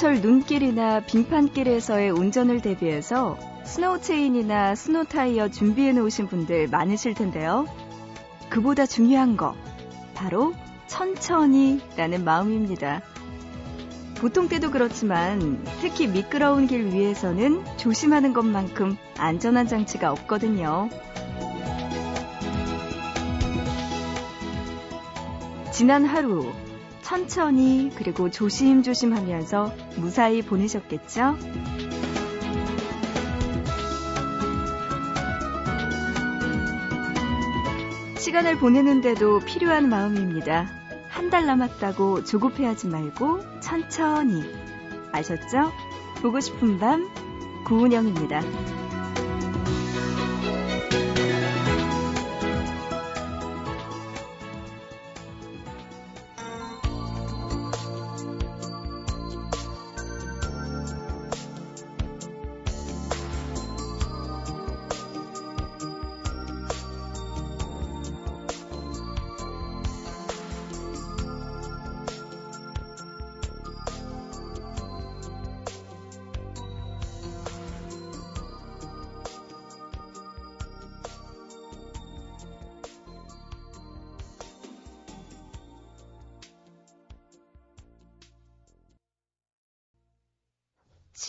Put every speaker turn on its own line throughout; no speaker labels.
겨울철 눈길이나 빙판길에서의 운전을 대비해서 스노우 체인이나 스노타이어 준비해 놓으신 분들 많으실 텐데요. 그보다 중요한 거, 바로 천천히 라는 마음입니다. 보통 때도 그렇지만 특히 미끄러운 길 위에서는 조심하는 것만큼 안전한 장치가 없거든요. 지난 하루 천천히 그리고 조심조심 하면서 무사히 보내셨겠죠? 시간을 보내는데도 필요한 마음입니다. 한 달 남았다고 조급해하지 말고 천천히. 아셨죠? 보고 싶은 밤, 구은영입니다.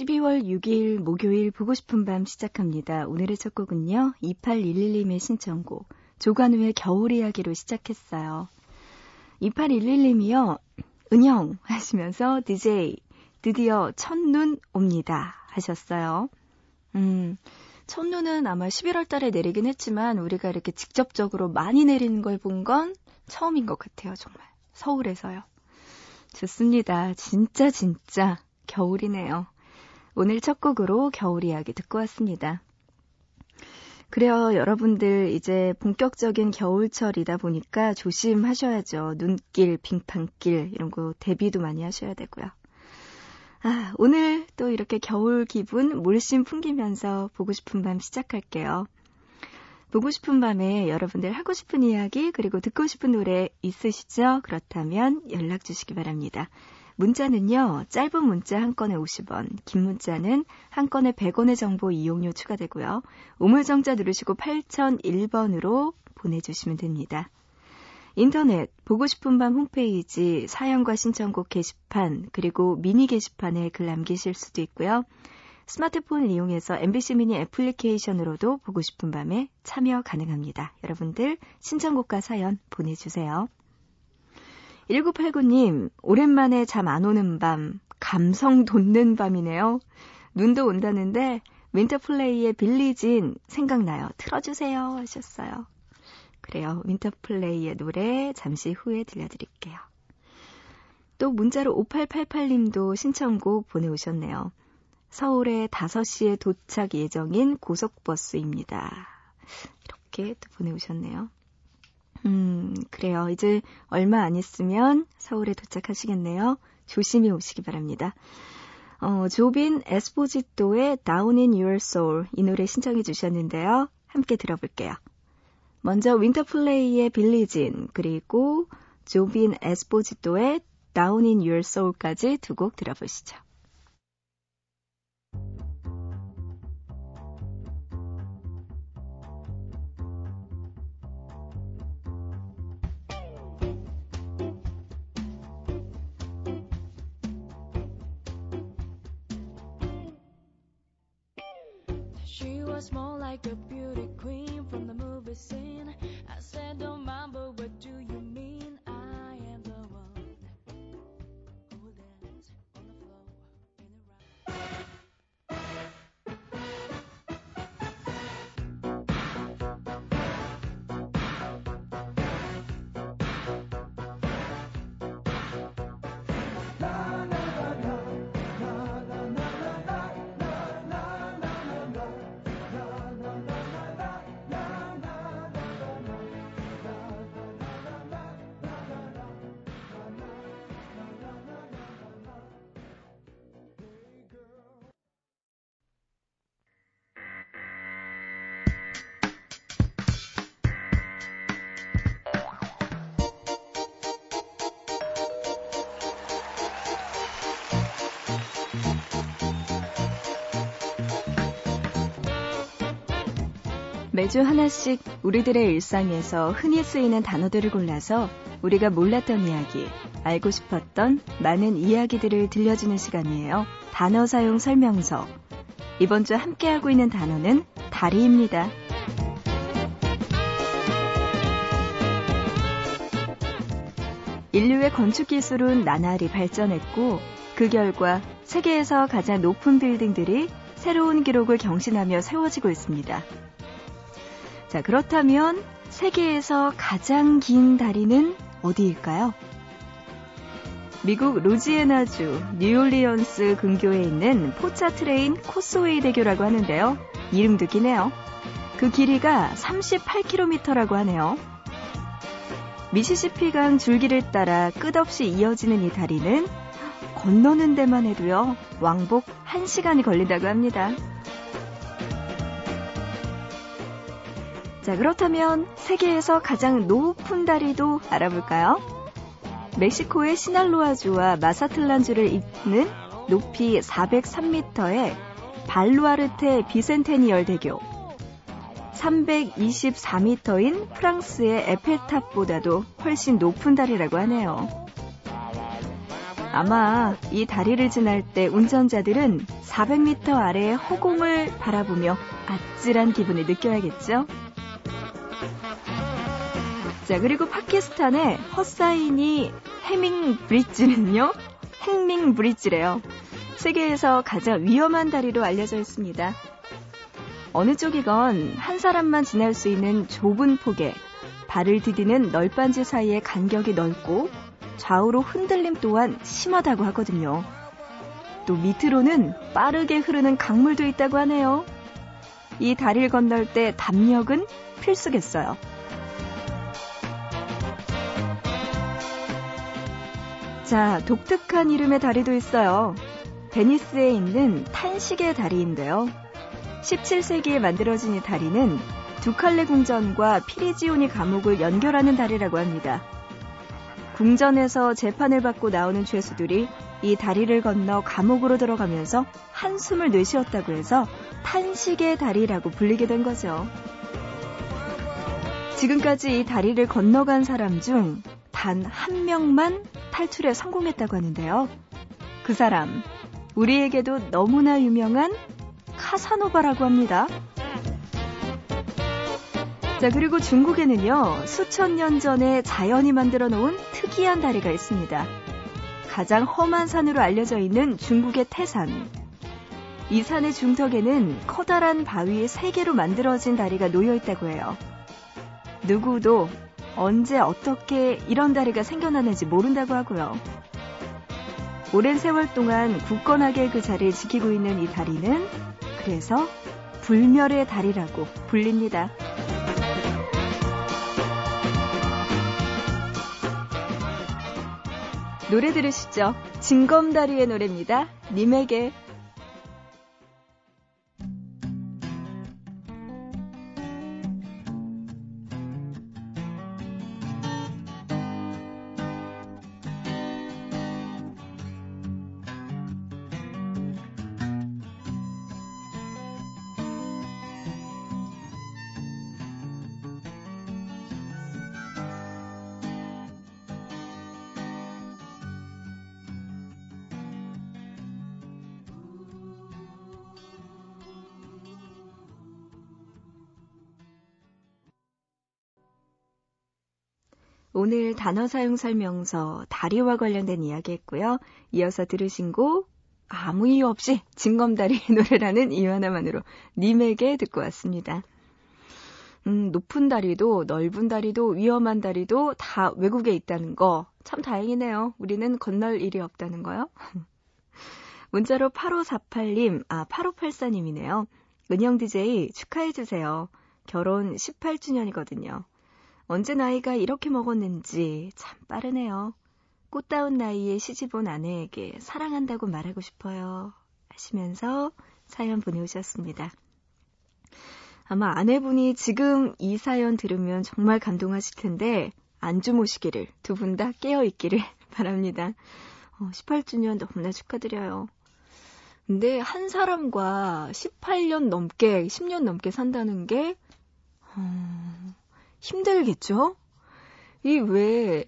12월 6일 목요일 보고 싶은 밤 시작합니다. 오늘의 첫 곡은요. 2811님의 신청곡 조관우의 겨울 이야기로 시작했어요. 2811님이요. 은영 하시면서 DJ 드디어 첫눈 옵니다 하셨어요. 음, 첫눈은 아마 11월 달에 내리긴 했지만 우리가 이렇게 직접적으로 많이 내리는 걸 본 건 처음인 것 같아요. 정말. 서울에서요. 좋습니다. 진짜 진짜 겨울이네요. 오늘 첫 곡으로 겨울 이야기 듣고 왔습니다. 그래요, 여러분들 이제 본격적인 겨울철이다 보니까 조심하셔야죠. 눈길, 빙판길 이런 거 대비도 많이 하셔야 되고요. 아, 오늘 또 이렇게 겨울 기분 물씬 풍기면서 보고 싶은 밤 시작할게요. 보고 싶은 밤에 여러분들 하고 싶은 이야기 그리고 듣고 싶은 노래 있으시죠? 그렇다면 연락 주시기 바랍니다. 문자는요, 짧은 문자 한 건에 50원, 긴 문자는 한 건에 100원의 정보 이용료 추가되고요. 우물정자 누르시고 8001번으로 보내주시면 됩니다. 인터넷, 보고 싶은 밤 홈페이지, 사연과 신청곡 게시판, 그리고 미니 게시판에 글 남기실 수도 있고요. 스마트폰을 이용해서 MBC 미니 애플리케이션으로도 보고 싶은 밤에 참여 가능합니다. 여러분들 신청곡과 사연 보내주세요. 1989님, 오랜만에 잠 안 오는 밤, 감성 돋는 밤이네요. 눈도 온다는데, 윈터플레이의 빌리진 생각나요. 틀어주세요. 하셨어요. 그래요. 윈터플레이의 노래 잠시 후에 들려드릴게요. 또 문자로 5888님도 신청곡 보내오셨네요. 서울에 5시에 도착 예정인 고속버스입니다. 이렇게 또 보내오셨네요. 음, 그래요. 이제 얼마 안 있으면 서울에 도착하시겠네요. 조심히 오시기 바랍니다. 어, 조빈 에스포지토의 Down in Your Soul 이 노래 신청해 주셨는데요. 함께 들어볼게요. 먼저 윈터플레이의 빌리진 그리고 조빈 에스포지토의 Down in Your Soul까지 두 곡 들어보시죠. Was more like a beauty queen from the movie scene. I said, don't mind, but what do you mean? 매주 하나씩 우리들의 일상에서 흔히 쓰이는 단어들을 골라서 우리가 몰랐던 이야기, 알고 싶었던 많은 이야기들을 들려주는 시간이에요. 단어 사용 설명서. 이번 주 함께하고 있는 단어는 다리입니다. 인류의 건축 기술은 나날이 발전했고 그 결과 세계에서 가장 높은 빌딩들이 새로운 기록을 경신하며 세워지고 있습니다. 자, 그렇다면 세계에서 가장 긴 다리는 어디일까요? 미국 루이지애나주 뉴올리언스 근교에 있는 폰차트레인 코스웨이 대교라고 하는데요. 이름도 기네요. 그 길이가 38km라고 하네요. 미시시피강 줄기를 따라 끝없이 이어지는 이 다리는 건너는 데만 해도요, 왕복 1시간이 걸린다고 합니다. 자, 그렇다면 세계에서 가장 높은 다리도 알아볼까요? 멕시코의 시날로아주와 마사틀란주를 잇는 높이 403m의 발루아르테 비센테니얼 대교. 324m인 프랑스의 에펠탑보다도 훨씬 높은 다리라고 하네요. 아마 이 다리를 지날 때 운전자들은 400m 아래의 허공을 바라보며 아찔한 기분을 느껴야겠죠? 자, 그리고 파키스탄의 허사인이 해밍 브릿지는요, 행밍 브릿지래요. 세계에서 가장 위험한 다리로 알려져 있습니다. 어느 쪽이건 한 사람만 지날 수 있는 좁은 폭에 발을 디디는 널빤지 사이의 간격이 넓고 좌우로 흔들림 또한 심하다고 하거든요. 또 밑으로는 빠르게 흐르는 강물도 있다고 하네요. 이 다리를 건널 때 담력은 필수겠어요. 자, 독특한 이름의 다리도 있어요. 베니스에 있는 탄식의 다리인데요. 17세기에 만들어진 이 다리는 두 칼레 궁전과 피리지오니 감옥을 연결하는 다리라고 합니다. 궁전에서 재판을 받고 나오는 죄수들이 이 다리를 건너 감옥으로 들어가면서 한숨을 내쉬었다고 해서 탄식의 다리라고 불리게 된 거죠. 지금까지 이 다리를 건너간 사람 중 단 한 명만 탈출에 성공했다고 하는데요. 그 사람, 우리에게도 너무나 유명한 카사노바라고 합니다. 자, 그리고 중국에는요, 수천 년 전에 자연이 만들어 놓은 특이한 다리가 있습니다. 가장 험한 산으로 알려져 있는 중국의 태산. 이 산의 중턱에는 커다란 바위 3개로 만들어진 다리가 놓여 있다고 해요. 누구도 언제 어떻게 이런 다리가 생겨나는지 모른다고 하고요. 오랜 세월 동안 굳건하게 그 자리를 지키고 있는 이 다리는 그래서 불멸의 다리라고 불립니다. 노래 들으시죠? 진검다리의 노래입니다. 님에게 오늘 단어 사용 설명서 다리와 관련된 이야기 했고요. 이어서 들으신 곡 아무 이유 없이 징검다리의 노래라는 이유 하나만으로 님에게 듣고 왔습니다. 음, 높은 다리도 넓은 다리도 위험한 다리도 다 외국에 있다는 거 참 다행이네요. 우리는 건널 일이 없다는 거요. 문자로 8548님, 아, 8584님이네요. 은영 DJ 축하해 주세요. 결혼 18주년이거든요. 언제 나이가 이렇게 먹었는지 참 빠르네요. 꽃다운 나이에 시집온 아내에게 사랑한다고 말하고 싶어요. 하시면서 사연 보내오셨습니다. 아마 아내분이 지금 이 사연 들으면 정말 감동하실 텐데 안 주무시기를 두 분 다 깨어 있기를 바랍니다. 어, 18주년 너무나 축하드려요. 근데 한 사람과 18년 넘게, 10년 넘게 산다는 게 어, 힘들겠죠? 이 왜,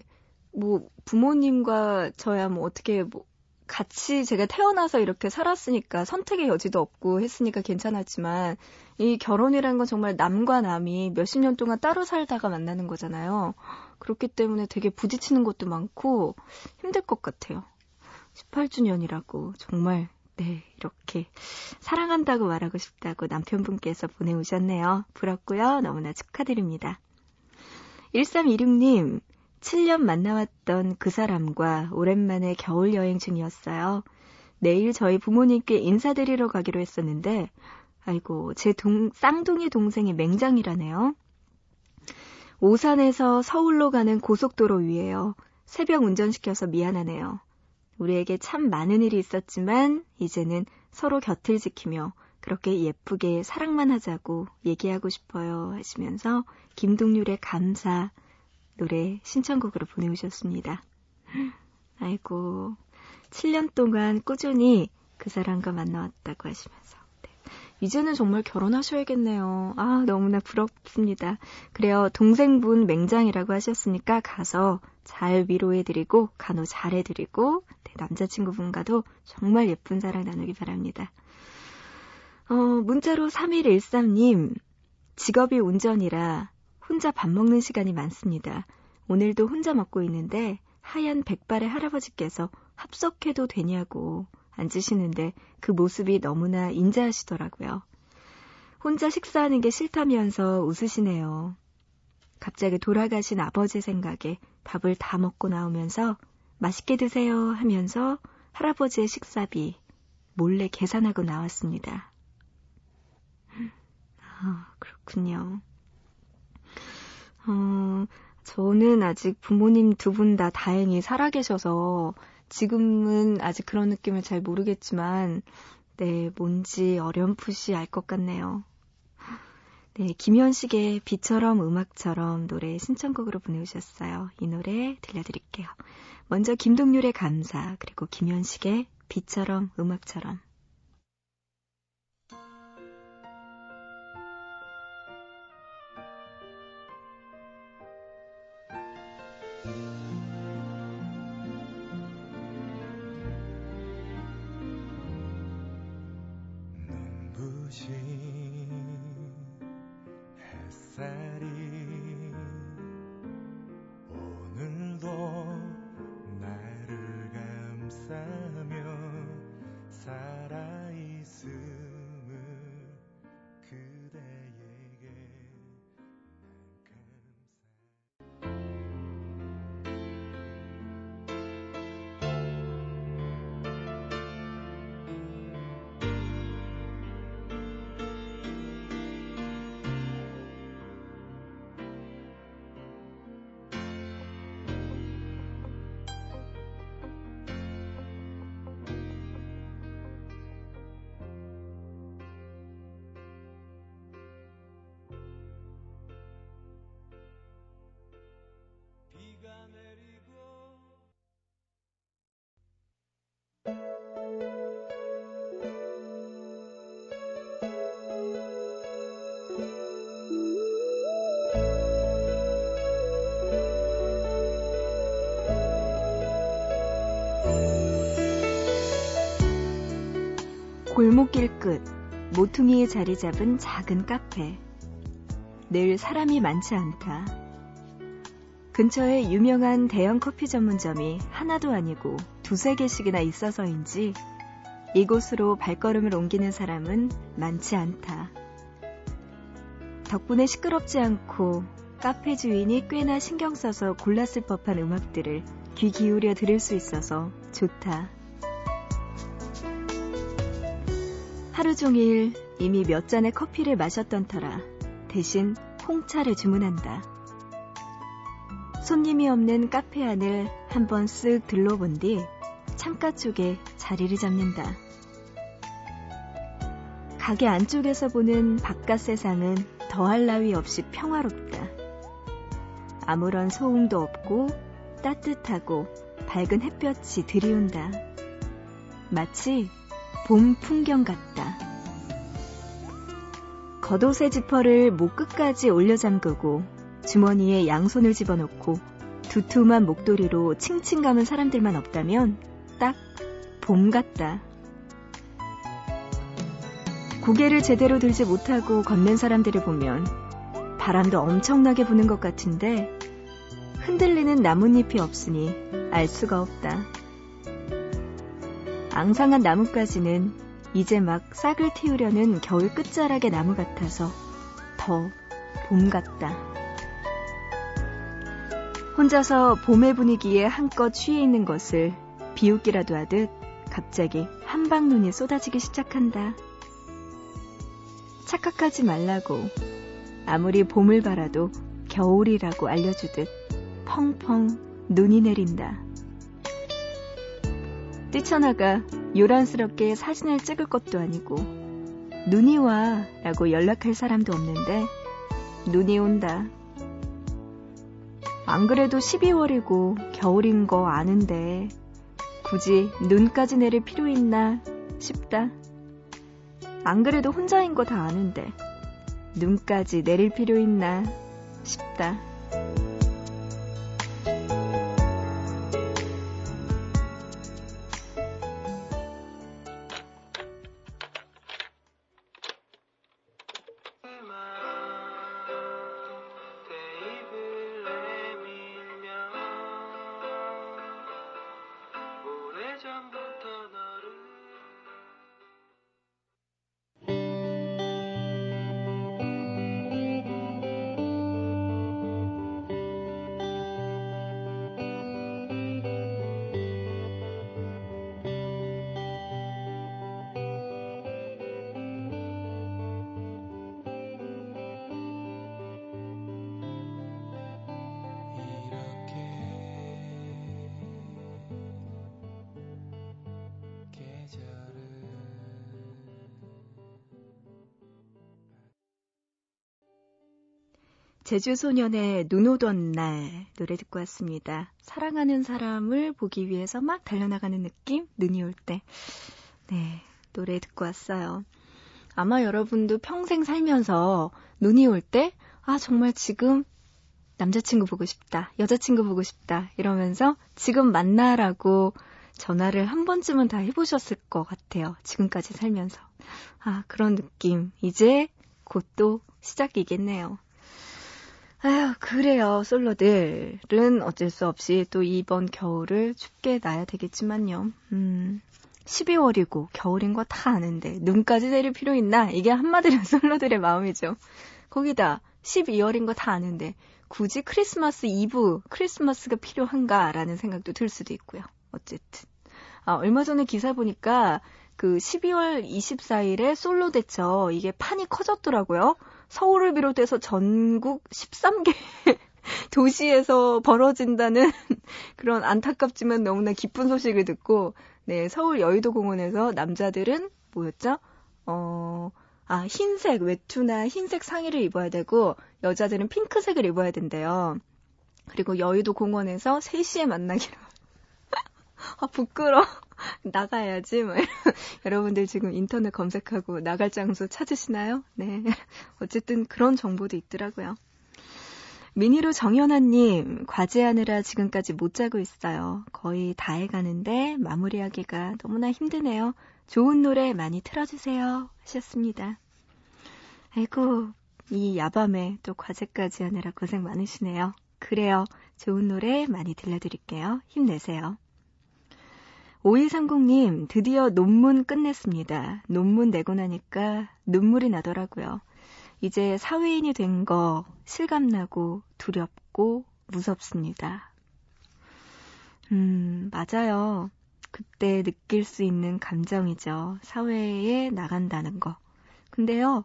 뭐, 부모님과 저야 뭐 어떻게 뭐, 같이 제가 태어나서 이렇게 살았으니까 선택의 여지도 없고 했으니까 괜찮았지만 이 결혼이란 건 정말 남과 남이 몇십 년 동안 따로 살다가 만나는 거잖아요. 그렇기 때문에 되게 부딪히는 것도 많고 힘들 것 같아요. 18주년이라고 정말 네, 이렇게 사랑한다고 말하고 싶다고 남편분께서 보내오셨네요. 부럽고요. 너무나 축하드립니다. 1326님, 7년 만나왔던 그 사람과 오랜만에 겨울 여행 중이었어요. 내일 저희 부모님께 인사드리러 가기로 했었는데, 아이고, 제 동, 쌍둥이 동생이 맹장이라네요. 오산에서 서울로 가는 고속도로 위에요. 새벽 운전시켜서 미안하네요. 우리에게 참 많은 일이 있었지만 이제는 서로 곁을 지키며 그렇게 예쁘게 사랑만 하자고 얘기하고 싶어요 하시면서 김동률의 감사 노래 신청곡으로 보내오셨습니다. 아이고 7년 동안 꾸준히 그 사람과 만나왔다고 하시면서 네. 이제는 정말 결혼하셔야겠네요. 아 너무나 부럽습니다. 그래요 동생분 맹장이라고 하셨으니까 가서 잘 위로해드리고 간호 잘해드리고 남자친구분과도 정말 예쁜 사랑 나누기 바랍니다. 어, 문자로 3113님, 직업이 운전이라 혼자 밥 먹는 시간이 많습니다. 오늘도 혼자 먹고 있는데 하얀 백발의 할아버지께서 합석해도 되냐고 앉으시는데 그 모습이 너무나 인자하시더라고요. 혼자 식사하는 게 싫다면서 웃으시네요. 갑자기 돌아가신 아버지 생각에 밥을 다 먹고 나오면서 맛있게 드세요 하면서 할아버지의 식사비 몰래 계산하고 나왔습니다. 아, 그렇군요. 어, 저는 아직 부모님 두 분 다 다행히 살아계셔서 지금은 아직 그런 느낌을 잘 모르겠지만, 네, 뭔지 어렴풋이 알 것 같네요. 네, 김현식의 비처럼 음악처럼 노래 신청곡으로 보내주셨어요. 이 노래 들려드릴게요. 먼저 김동률의 감사, 그리고 김현식의 비처럼 음악처럼. sad. 골목길 끝 모퉁이에 자리 잡은 작은 카페. 늘 사람이 많지 않다. 근처에 유명한 대형 커피 전문점이 하나도 아니고 두세 개씩이나 있어서인지 이곳으로 발걸음을 옮기는 사람은 많지 않다. 덕분에 시끄럽지 않고 카페 주인이 꽤나 신경 써서 골랐을 법한 음악들을 귀 기울여 들을 수 있어서 좋다. 하루 종일 이미 몇 잔의 커피를 마셨던 터라 대신 홍차를 주문한다. 손님이 없는 카페 안을 한번 쓱 들러본 뒤 창가 쪽에 자리를 잡는다. 가게 안쪽에서 보는 바깥 세상은 더할 나위 없이 평화롭다. 아무런 소음도 없고 따뜻하고 밝은 햇볕이 들이운다. 마치 봄 풍경 같다. 겉옷의 지퍼를 목 끝까지 올려 잠그고 주머니에 양손을 집어넣고 두툼한 목도리로 칭칭 감은 사람들만 없다면 딱 봄 같다. 고개를 제대로 들지 못하고 걷는 사람들을 보면 바람도 엄청나게 부는 것 같은데 흔들리는 나뭇잎이 없으니 알 수가 없다. 앙상한 나뭇가지는 이제 막 싹을 틔우려는 겨울 끝자락의 나무 같아서 더 봄 같다. 혼자서 봄의 분위기에 한껏 취해 있는 것을 비웃기라도 하듯 갑자기 한방눈이 쏟아지기 시작한다. 착각하지 말라고 아무리 봄을 바라도 겨울이라고 알려주듯 펑펑 눈이 내린다. 뛰쳐나가 요란스럽게 사진을 찍을 것도 아니고 눈이 와 라고 연락할 사람도 없는데 눈이 온다. 안 그래도 12월이고 겨울인 거 아는데 굳이 눈까지 내릴 필요 있나 싶다. 안 그래도 혼자인 거 다 아는데 눈까지 내릴 필요 있나 싶다. 제주소년의 눈 오던 날 노래 듣고 왔습니다. 사랑하는 사람을 보기 위해서 막 달려나가는 느낌? 눈이 올 때. 네, 노래 듣고 왔어요. 아마 여러분도 평생 살면서 눈이 올 때, 아, 정말 지금 남자친구 보고 싶다, 여자친구 보고 싶다, 이러면서 지금 만나라고 전화를 한 번쯤은 다 해보셨을 것 같아요. 지금까지 살면서. 아, 그런 느낌. 이제 곧 또 시작이겠네요. 아휴, 그래요. 솔로들은 어쩔 수 없이 또 이번 겨울을 춥게 나야 되겠지만요. 음, 12월이고 겨울인 거 다 아는데 눈까지 내릴 필요 있나? 이게 한마디로 솔로들의 마음이죠. 거기다 12월인 거 다 아는데 굳이 크리스마스 이브, 크리스마스가 필요한가라는 생각도 들 수도 있고요. 어쨌든. 아, 얼마 전에 기사 보니까 그 12월 24일에 솔로 대처 이게 판이 커졌더라고요. 서울을 비롯해서 전국 13개 도시에서 벌어진다는 그런 안타깝지만 너무나 기쁜 소식을 듣고, 네, 서울 여의도 공원에서 남자들은 뭐였죠? 어, 아, 흰색 외투나 흰색 상의를 입어야 되고, 여자들은 핑크색을 입어야 된대요. 그리고 여의도 공원에서 3시에 만나기로. 아, 부끄러워. 나가야지. 뭐 여러분들 지금 인터넷 검색하고 나갈 장소 찾으시나요? 네. 어쨌든 그런 정보도 있더라고요. 미니로 정연아님, 과제하느라 지금까지 못 자고 있어요. 거의 다 해가는데 마무리하기가 너무나 힘드네요. 좋은 노래 많이 틀어주세요. 하셨습니다. 아이고, 이 야밤에 또 과제까지 하느라 고생 많으시네요. 그래요. 좋은 노래 많이 들려드릴게요. 힘내세요. 5130님, 드디어 논문 끝냈습니다. 논문 내고 나니까 눈물이 나더라고요. 이제 사회인이 된 거 실감나고 두렵고 무섭습니다. 음, 맞아요. 그때 느낄 수 있는 감정이죠. 사회에 나간다는 거. 근데요,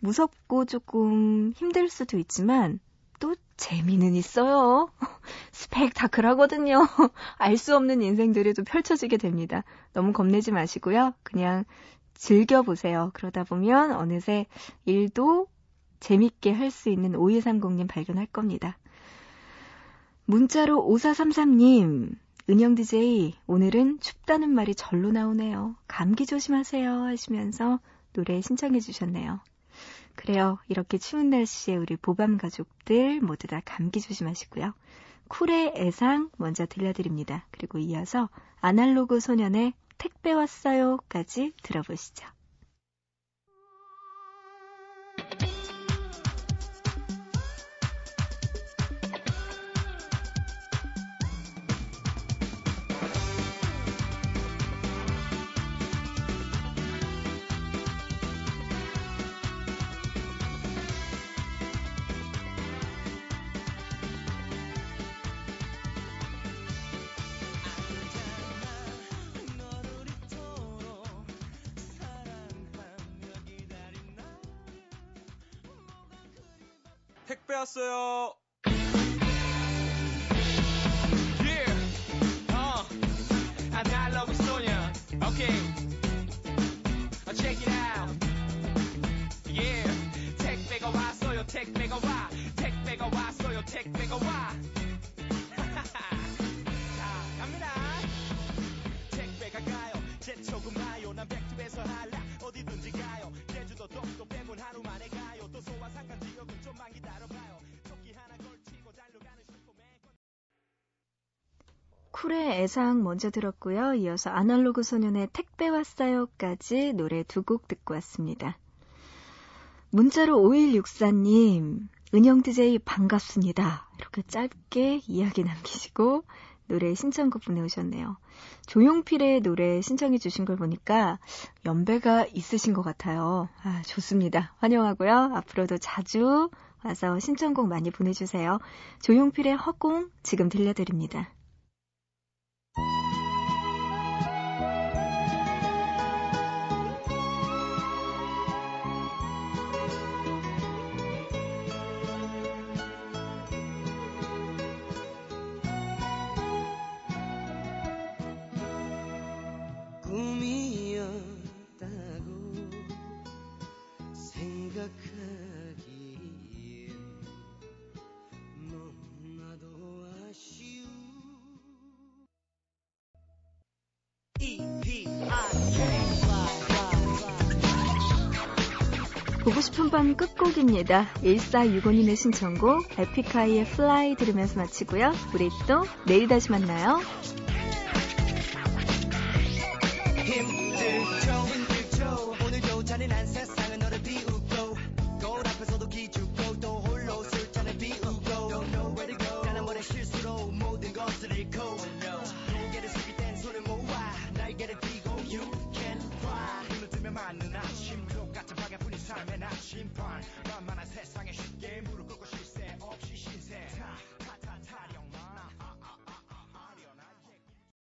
무섭고 조금 힘들 수도 있지만, 또 재미는 있어요. 스펙타클하거든요. 알 수 없는 인생들이 또 펼쳐지게 됩니다. 너무 겁내지 마시고요. 그냥 즐겨보세요. 그러다 보면 어느새 일도 재밌게 할 수 있는 5230님 발견할 겁니다. 문자로 5433님, 은영 DJ, 오늘은 춥다는 말이 절로 나오네요. 감기 조심하세요. 하시면서 노래 신청해 주셨네요. 그래요. 이렇게 추운 날씨에 우리 보밤 가족들 모두 다 감기 조심하시고요. 쿨의 애상 먼저 들려드립니다. 그리고 이어서 아날로그 소년의 택배 왔어요까지 들어보시죠.
왔어요. Yeah. Uh. 아날로그 소년. Okay. Uh, check it out. Yeah. 택배가 왔어요. 택배가 와. 택배가 왔어요. 택배가 와.
애상 먼저 들었고요. 이어서 아날로그 소년의 택배 왔어요까지 노래 두 곡 듣고 왔습니다. 문자로 5164님, 은영 DJ 반갑습니다. 이렇게 짧게 이야기 남기시고 노래 신청곡 보내오셨네요. 조용필의 노래 신청해 주신 걸 보니까 연배가 있으신 것 같아요. 아, 좋습니다. 환영하고요. 앞으로도 자주 와서 신청곡 많이 보내주세요. 조용필의 허공 지금 들려드립니다. 보고 싶은 밤 끝곡입니다. 1465님의 신청곡 에픽하이의 Fly 들으면서 마치고요. 우리 또 내일 다시 만나요.